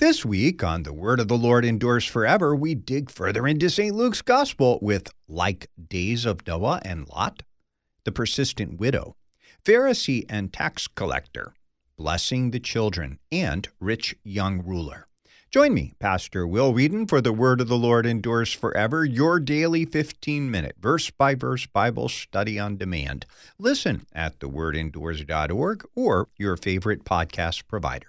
This week on The Word of the Lord Endures Forever, we dig further into St. Luke's Gospel with Like Days of Noah and Lot, The Persistent Widow, Pharisee and Tax Collector, Blessing the Children, and Rich Young Ruler. Join me, Pastor Will Weedon, for The Word of the Lord Endures Forever, your daily 15 minute verse by verse Bible study on demand. Listen at thewordendures.org or your favorite podcast provider.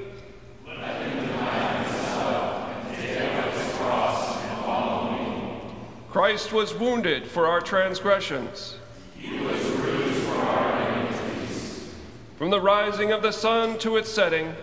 Christ was wounded for our transgressions. For our. From the rising of the sun to its setting,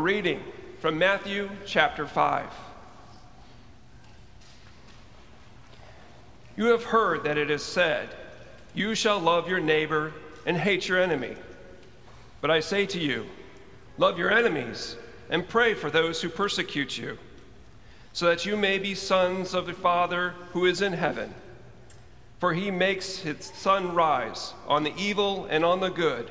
Reading from Matthew chapter 5. You have heard that it is said, You shall love your neighbor and hate your enemy. But I say to you, love your enemies and pray for those who persecute you, so that you may be sons of the Father who is in heaven. For he makes his sun rise on the evil and on the good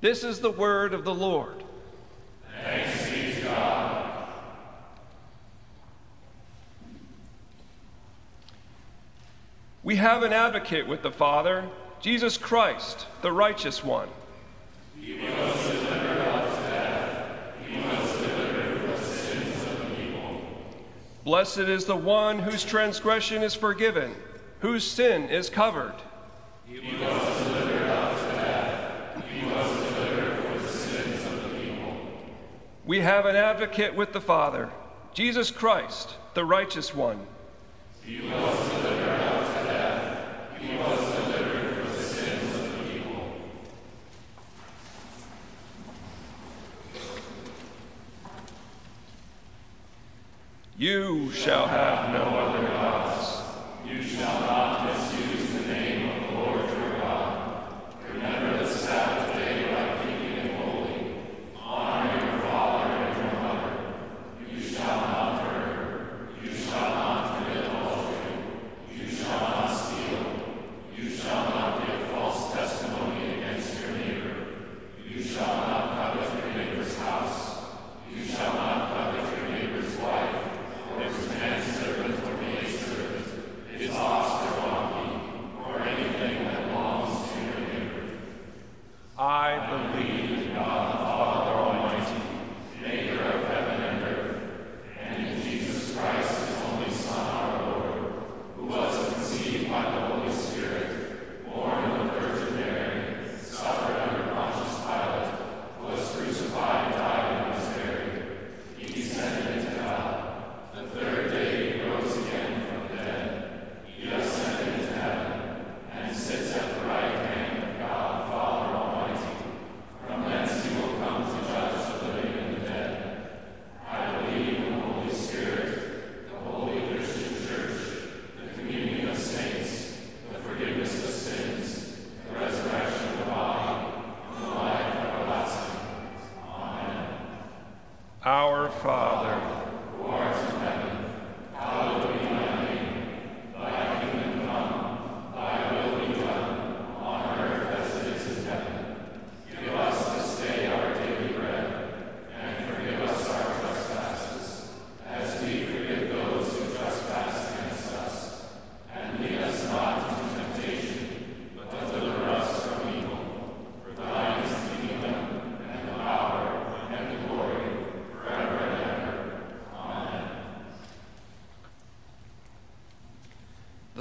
This is the word of the Lord. Thanks be to God. We have an advocate with the Father, Jesus Christ, the righteous one. He was delivered death. He was delivered the sins of the. Blessed is the one whose transgression is forgiven, whose sin is covered. He was delivered out of death. He was delivered from the sins of the people. We have an advocate with the Father, Jesus Christ, the righteous one. He was delivered to death. He was delivered for the sins of the people. You shall have no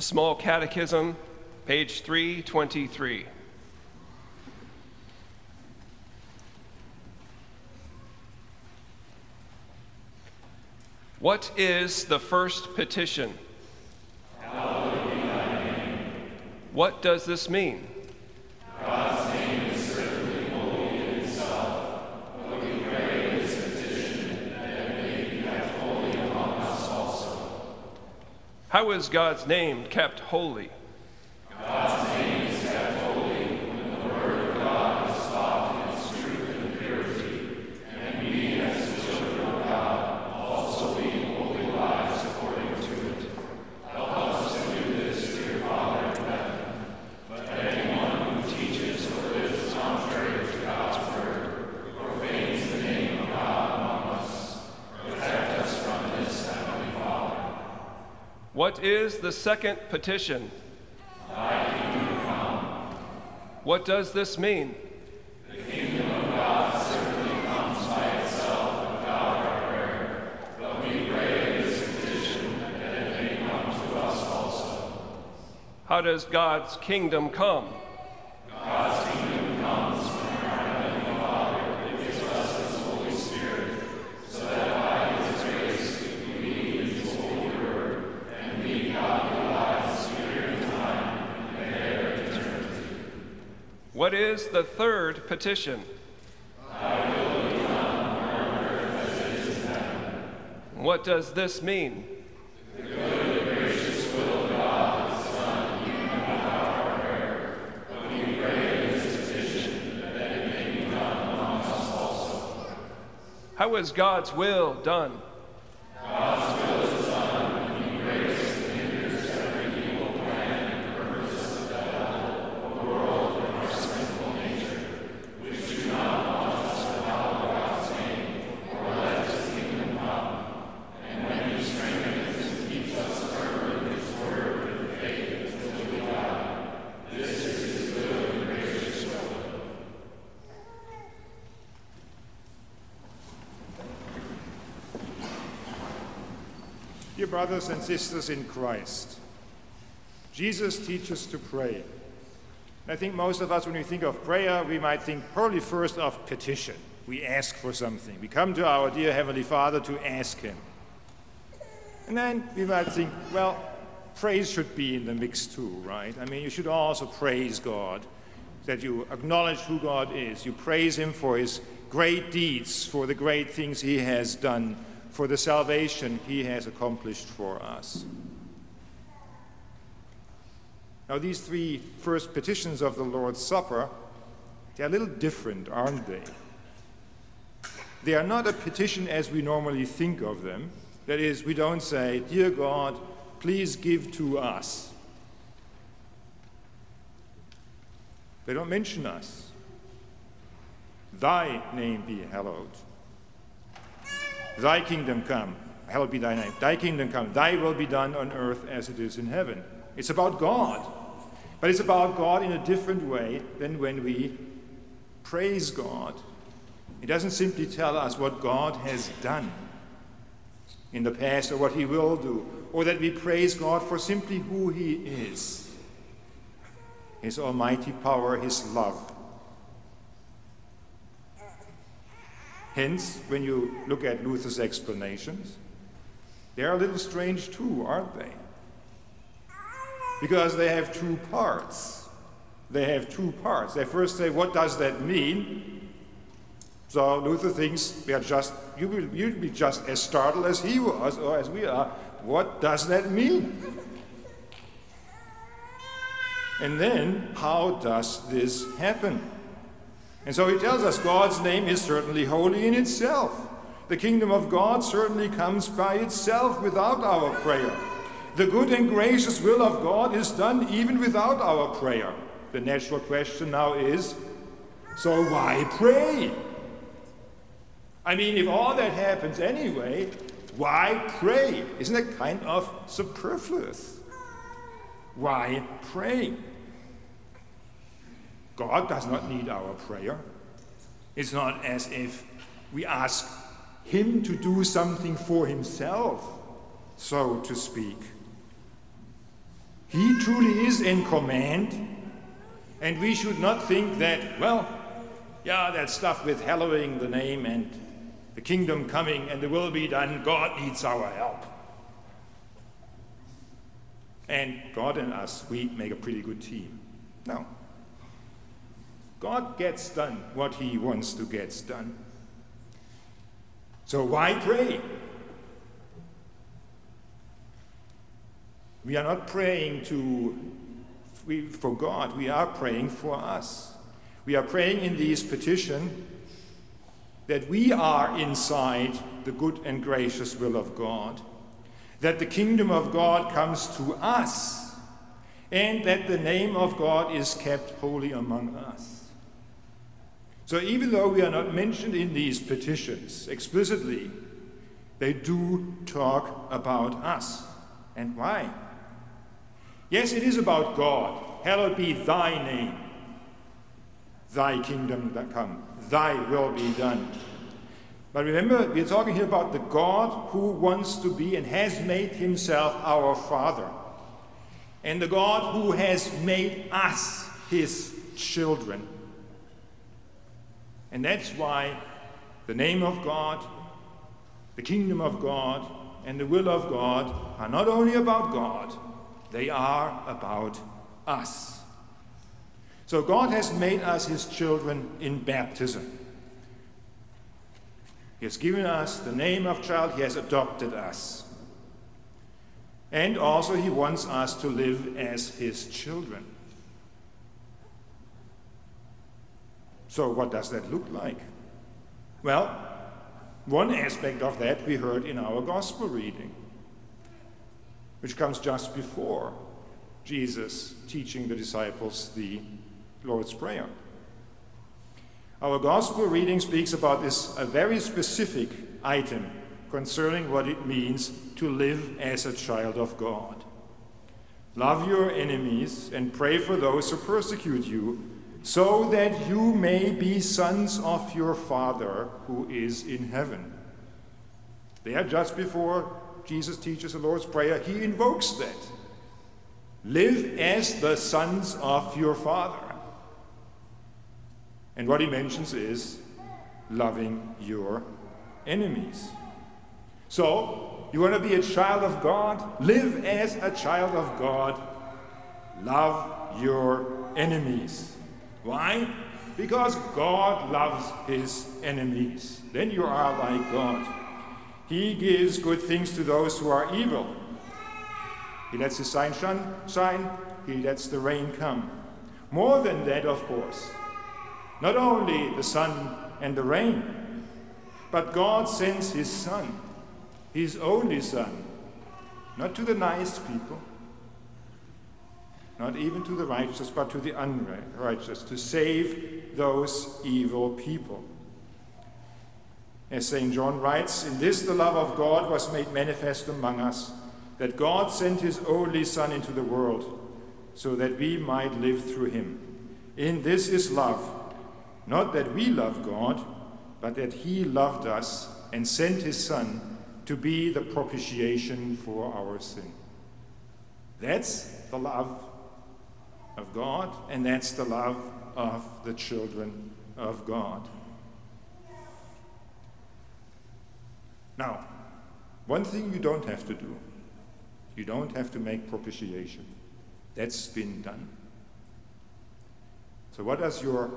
Small Catechism, page 323. What is the first petition? What does this mean? God's name is certainly holy in itself, but we pray in this petition that it may be kept holy among us also. How is God's name kept holy? God's name is kept holy when the Word of God is taught in its truth and purity, and we as the children of God also lead holy lives according to it. Help us to do this, dear Father in heaven. But anyone who teaches or lives contrary to God's word profanes the name of God among us. Protect us from this, Heavenly Father. What is the second petition? What does this mean? The kingdom of God certainly comes by itself without our prayer, but we pray this petition that it may come to us also. How does God's kingdom come? God's kingdom comes when our Heavenly Father gives us His Holy Spirit, so that by His grace we read His holy word and lead godly lives here in time and there in eternity. What is the third petition? What does this mean? How is God's will done? Dear brothers and sisters in Christ, Jesus teaches to pray. I think most of us, when we think of prayer, we might think probably first of petition. We ask for something. We come to our dear Heavenly Father to ask Him. And then we might think, well, praise should be in the mix too, right? I mean, you should also praise God, that you acknowledge who God is. You praise Him for His great deeds, for the great things He has done, for the salvation He has accomplished for us. Now, these three first petitions of the Lord's Supper, they're a little different, aren't they? They are not a petition as we normally think of them. That is, we don't say, Dear God, please give to us. They don't mention us. Thy name be hallowed. Thy kingdom come. Hallowed be thy name. Thy kingdom come. Thy will be done on earth as it is in heaven. It's about God. But it's about God in a different way than when we praise God. It doesn't simply tell us what God has done in the past or what he will do, or that we praise God for simply who he is his almighty power, his love. Hence, when you look at Luther's explanations, they're a little strange too, aren't they? Because they have two parts. They have two parts. They first say, What does that mean? So Luther thinks we are just, you will you'd be just as startled as he was or as we are. What does that mean? And then, how does this happen? And so he tells us God's name is certainly holy in itself. The kingdom of God certainly comes by itself without our prayer. The good and gracious will of God is done even without our prayer. The natural question now is so why pray? I mean, if all that happens anyway, why pray? Isn't that kind of superfluous? Why pray? God does not need our prayer. It's not as if we ask Him to do something for Himself, so to speak. He truly is in command, and we should not think that, well, yeah, that stuff with hallowing the name and the kingdom coming and the will be done, God needs our help. And God and us, we make a pretty good team. No. God gets done what he wants to get done. So why pray? We are not praying to for God, we are praying for us. We are praying in these petition that we are inside the good and gracious will of God, that the kingdom of God comes to us, and that the name of God is kept holy among us. So even though we are not mentioned in these petitions explicitly, they do talk about us. And why? Yes, it is about God. Hallowed be thy name. Thy kingdom come. Thy will be done. But remember, we're talking here about the God who wants to be and has made himself our Father. And the God who has made us his children. And that's why the name of God, the kingdom of God, and the will of God are not only about God, they are about us. So God has made us his children in baptism. He has given us the name of child, he has adopted us. And also, he wants us to live as his children. So, what does that look like? Well, one aspect of that we heard in our gospel reading, which comes just before Jesus teaching the disciples the Lord's Prayer. Our gospel reading speaks about this a very specific item concerning what it means to live as a child of God. Love your enemies and pray for those who persecute you, so that you may be sons of your Father who is in heaven. There, just before Jesus teaches the Lord's Prayer, he invokes that. Live as the sons of your Father. And what he mentions is loving your enemies. So, You want to be a child of God? Live as a child of God. Love your enemies. Why? Because God loves his enemies. Then you are like God. He gives good things to those who are evil. He lets the sun shine, he lets the rain come. More than that, of course. Not only the sun and the rain, but God sends his son, his only son, not to the nice people, not even to the righteous, but to the unrighteous, to save those evil people. As St. John writes, In this the love of God was made manifest among us, that God sent his only Son into the world, so that we might live through him. In this is love, not that we love God, but that he loved us and sent his Son to be the propitiation for our sin. That's the love of God, and that's the love of the children of God. Now, one thing you don't have to do you don't have to make propitiation. That's been done. So, what does your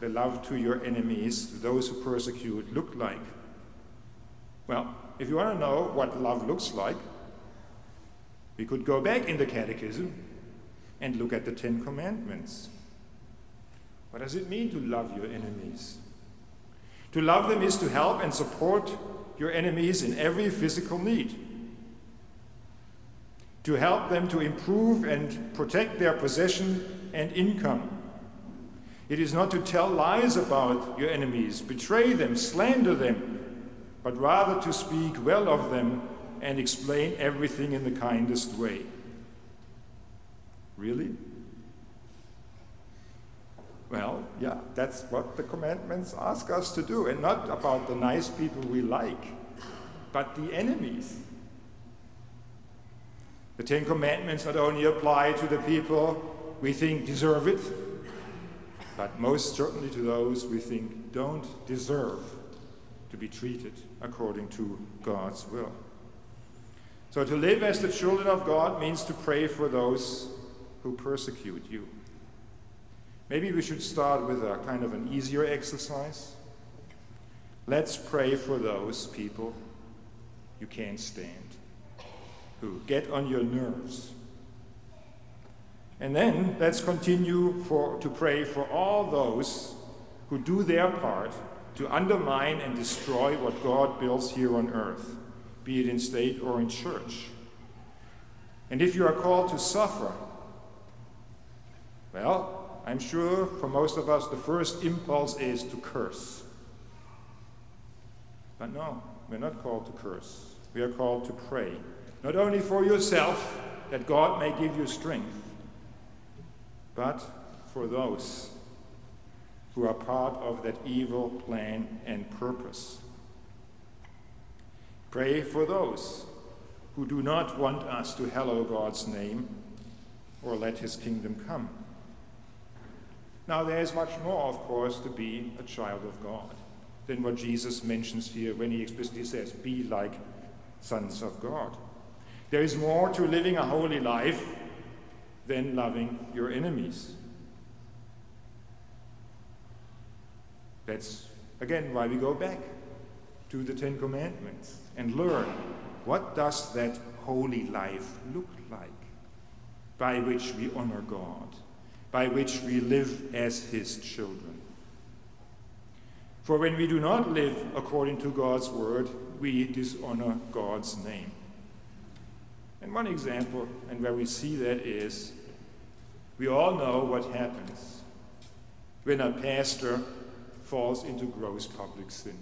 the love to your enemies, those who persecute, look like? Well, if you want to know what love looks like, we could go back in the Catechism and look at the Ten Commandments. What does it mean to love your enemies? To love them is to help and support your enemies in every physical need to help them to improve and protect their possession and income. It is not to tell lies about your enemies, betray them, slander them, but rather to speak well of them and explain everything in the kindest way. Really? Well, yeah, that's what the commandments ask us to do, and not about the nice people we like, but the enemies. The Ten Commandments not only apply to the people we think deserve it, but most certainly to those we think don't deserve to be treated according to God's will. So to live as the children of God means to pray for those who persecute you. Maybe we should start with a kind of an easier exercise. Let's pray for those people you can't stand who get on your nerves. And then let's continue for, to pray for all those who do their part to undermine and destroy what God builds here on earth, be it in state or in church. And if you are called to suffer, well, I'm sure for most of us the first impulse is to curse. But no, we're not called to curse. We are called to pray not only for yourself, that God may give you strength, but for those who are part of that evil plan and purpose. Pray for those who do not want us to hallow God's name or let his kingdom come. Now, there is much more, of course, to be a child of God than what Jesus mentions here when he explicitly says, Be like sons of God. There is more to living a holy life than loving your enemies. That's again why we go back to the Ten Commandments and learn what does that holy life look like by which we honor God, by which we live as his children. For when we do not live according to God's word, we dishonor God's name. And one example, and where we see that is, we all know what happens when a pastor falls into gross public sin.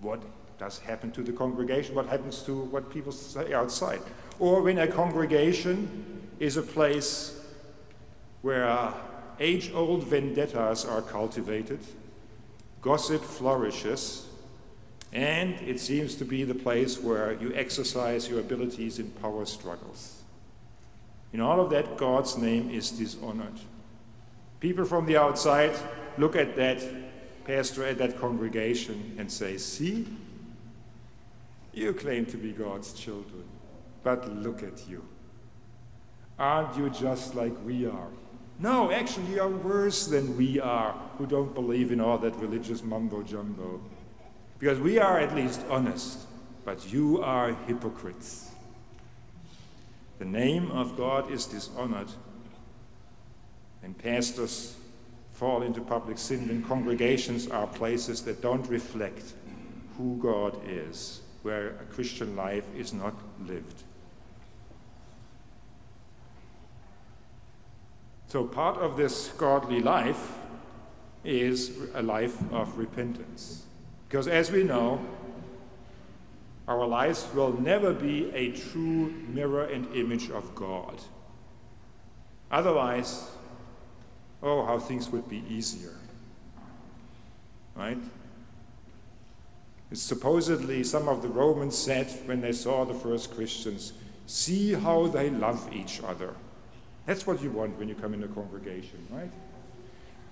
What does happen to the congregation? What happens to what people say outside? Or when a congregation is a place where age old vendettas are cultivated, gossip flourishes, and it seems to be the place where you exercise your abilities in power struggles. In all of that, God's name is dishonored. People from the outside look at that pastor, at that congregation, and say, See, You claim to be God's children, but look at you. Aren't you just like we are? No, actually, you are worse than we are, who don't believe in all that religious mumbo jumbo. Because we are at least honest, but you are hypocrites. The name of God is dishonored, and pastors fall into public sin when congregations are places that don't reflect who God is, where a Christian life is not lived. So, part of this godly life is a life of repentance. Because, as we know, our lives will never be a true mirror and image of God. Otherwise, oh, how things would be easier. Right? It's Supposedly, some of the Romans said when they saw the first Christians, see how they love each other. That's what you want when you come in a congregation, right?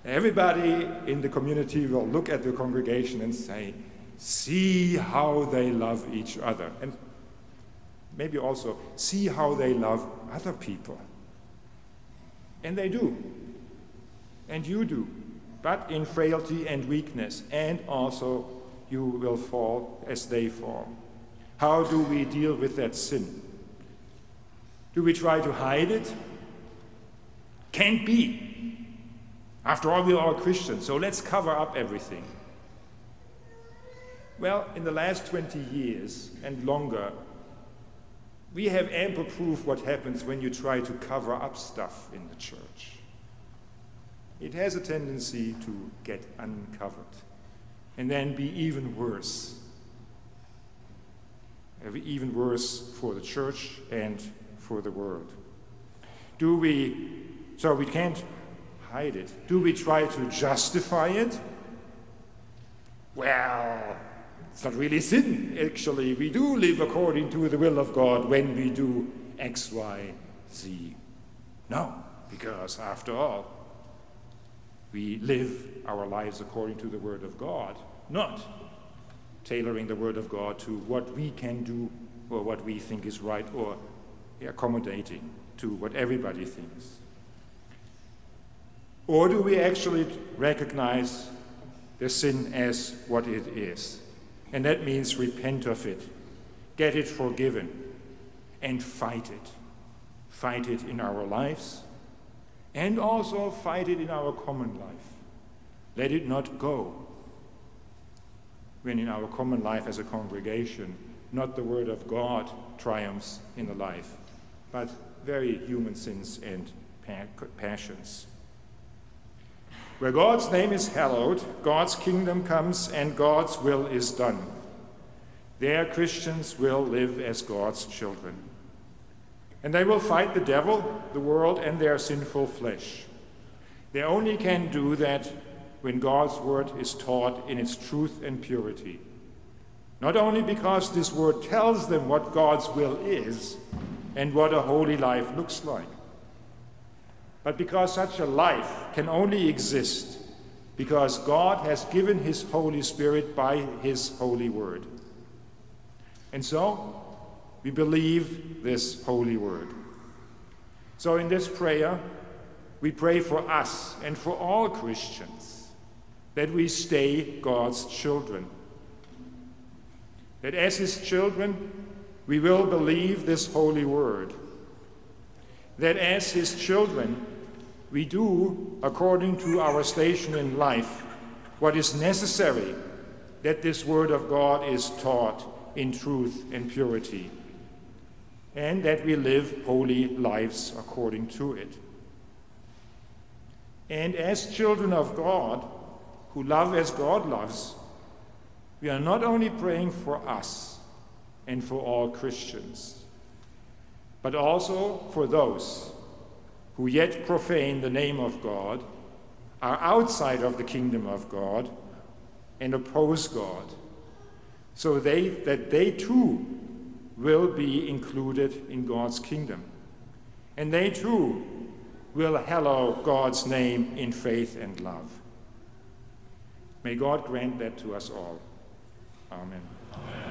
Everybody in the community will look at the congregation and say, see how they love each other. And maybe also, see how they love other people. And they do. And you do. But in frailty and weakness. And also, you will fall as they fall. How do we deal with that sin? Do we try to hide it? Can't be. After all, we are all Christians, so let's cover up everything. Well, in the last 20 years and longer, we have ample proof what happens when you try to cover up stuff in the church. It has a tendency to get uncovered and then be even worse. Even worse for the church and for the world. Do we so we can't hide it. Do we try to justify it? Well, it's not really sin, actually. We do live according to the will of God when we do X, Y, Z. No, because after all, we live our lives according to the Word of God, not tailoring the Word of God to what we can do or what we think is right or accommodating to what everybody thinks. Or do we actually recognize the sin as what it is? And that means repent of it, get it forgiven, and fight it. Fight it in our lives, and also fight it in our common life. Let it not go. When in our common life as a congregation, not the Word of God triumphs in the life, but very human sins and passions. Where God's name is hallowed, God's kingdom comes, and God's will is done. There, Christians will live as God's children. And they will fight the devil, the world, and their sinful flesh. They only can do that when God's word is taught in its truth and purity. Not only because this word tells them what God's will is and what a holy life looks like, but because such a life can only exist because God has given His Holy Spirit by His holy word. And so, we believe this holy word. So, in this prayer, we pray for us and for all Christians that we stay God's children. That as His children, we will believe this holy word that as his children, we do, according to our station in life, what is necessary that this Word of God is taught in truth and purity, and that we live holy lives according to it. And as children of God, who love as God loves, we are not only praying for us and for all Christians but also for those who yet profane the name of God, are outside of the kingdom of God, and oppose God, so they, that they too will be included in God's kingdom. And they too will hallow God's name in faith and love. May God grant that to us all. Amen. Amen.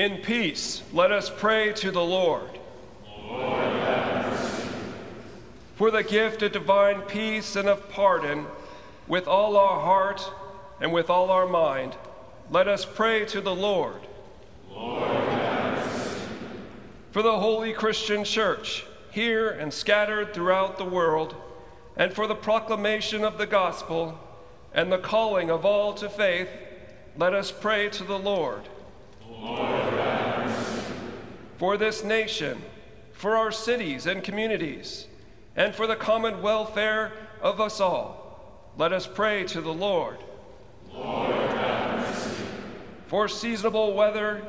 In peace, let us pray to the Lord. For the gift of divine peace and of pardon, with all our heart and with all our mind, let us pray to the Lord. For the holy Christian church, here and scattered throughout the world, and for the proclamation of the gospel and the calling of all to faith, let us pray to the Lord. For this nation, for our cities and communities, and for the common welfare of us all, let us pray to the Lord. For seasonable weather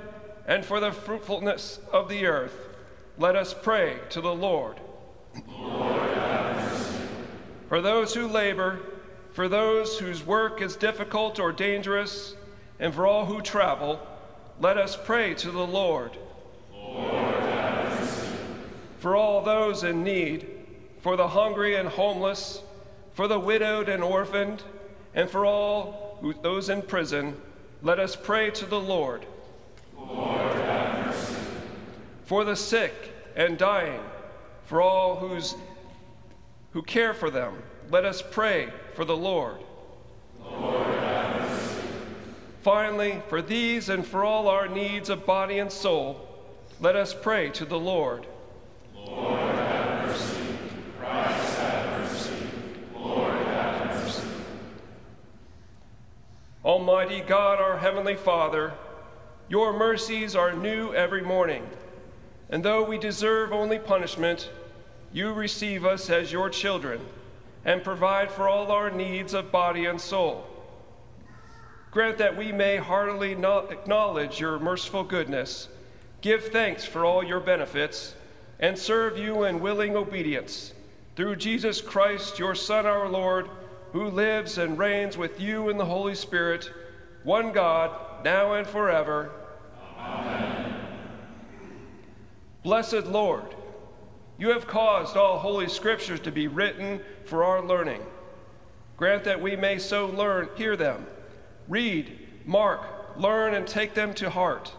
and for the fruitfulness of the earth, let us pray to the Lord. For those who labor, for those whose work is difficult or dangerous, and for all who travel, let us pray to the Lord. For all those in need, for the hungry and homeless, for the widowed and orphaned, and for all who, those in prison, let us pray to the Lord. For the sick and dying, for all who's, who care for them, let us pray for the Lord. Finally, for these and for all our needs of body and soul, let us pray to the Lord. Lord, have mercy. Christ, have mercy. Lord, have mercy. Almighty God, our Heavenly Father, your mercies are new every morning. And though we deserve only punishment, you receive us as your children and provide for all our needs of body and soul. Grant that we may heartily acknowledge your merciful goodness, give thanks for all your benefits, and serve you in willing obedience. Through Jesus Christ, your Son, our Lord, who lives and reigns with you in the Holy Spirit, one God, now and forever. Amen. Blessed Lord, you have caused all holy scriptures to be written for our learning. Grant that we may so learn, hear them, read, mark, learn, and take them to heart,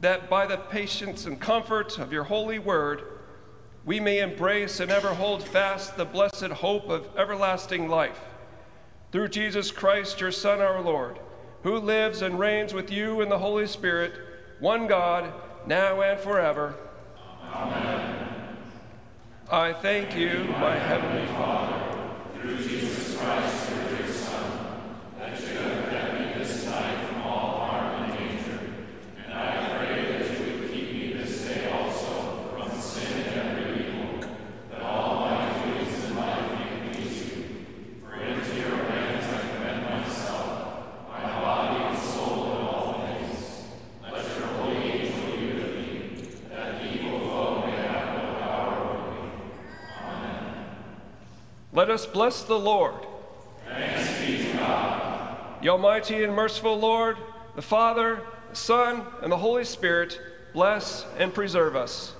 that by the patience and comfort of your holy word, we may embrace and ever hold fast the blessed hope of everlasting life. Through Jesus Christ, your Son, our Lord, who lives and reigns with you in the Holy Spirit, one God, now and forever. Amen. I thank you, my heavenly Father, through Jesus Christ, your dear Son, that you have kept me this night from all harm and danger. And I pray that you would keep me this day also from sin and every evil, that all my doings in life may please you. For into your hands I commend myself, my body and soul and all things. Let your holy angel be with me, that the evil foe may have no power over me. Amen. Let us bless the Lord. Thanks be to God. The Almighty and merciful Lord, the Father, the Son, and the Holy Spirit, bless and preserve us.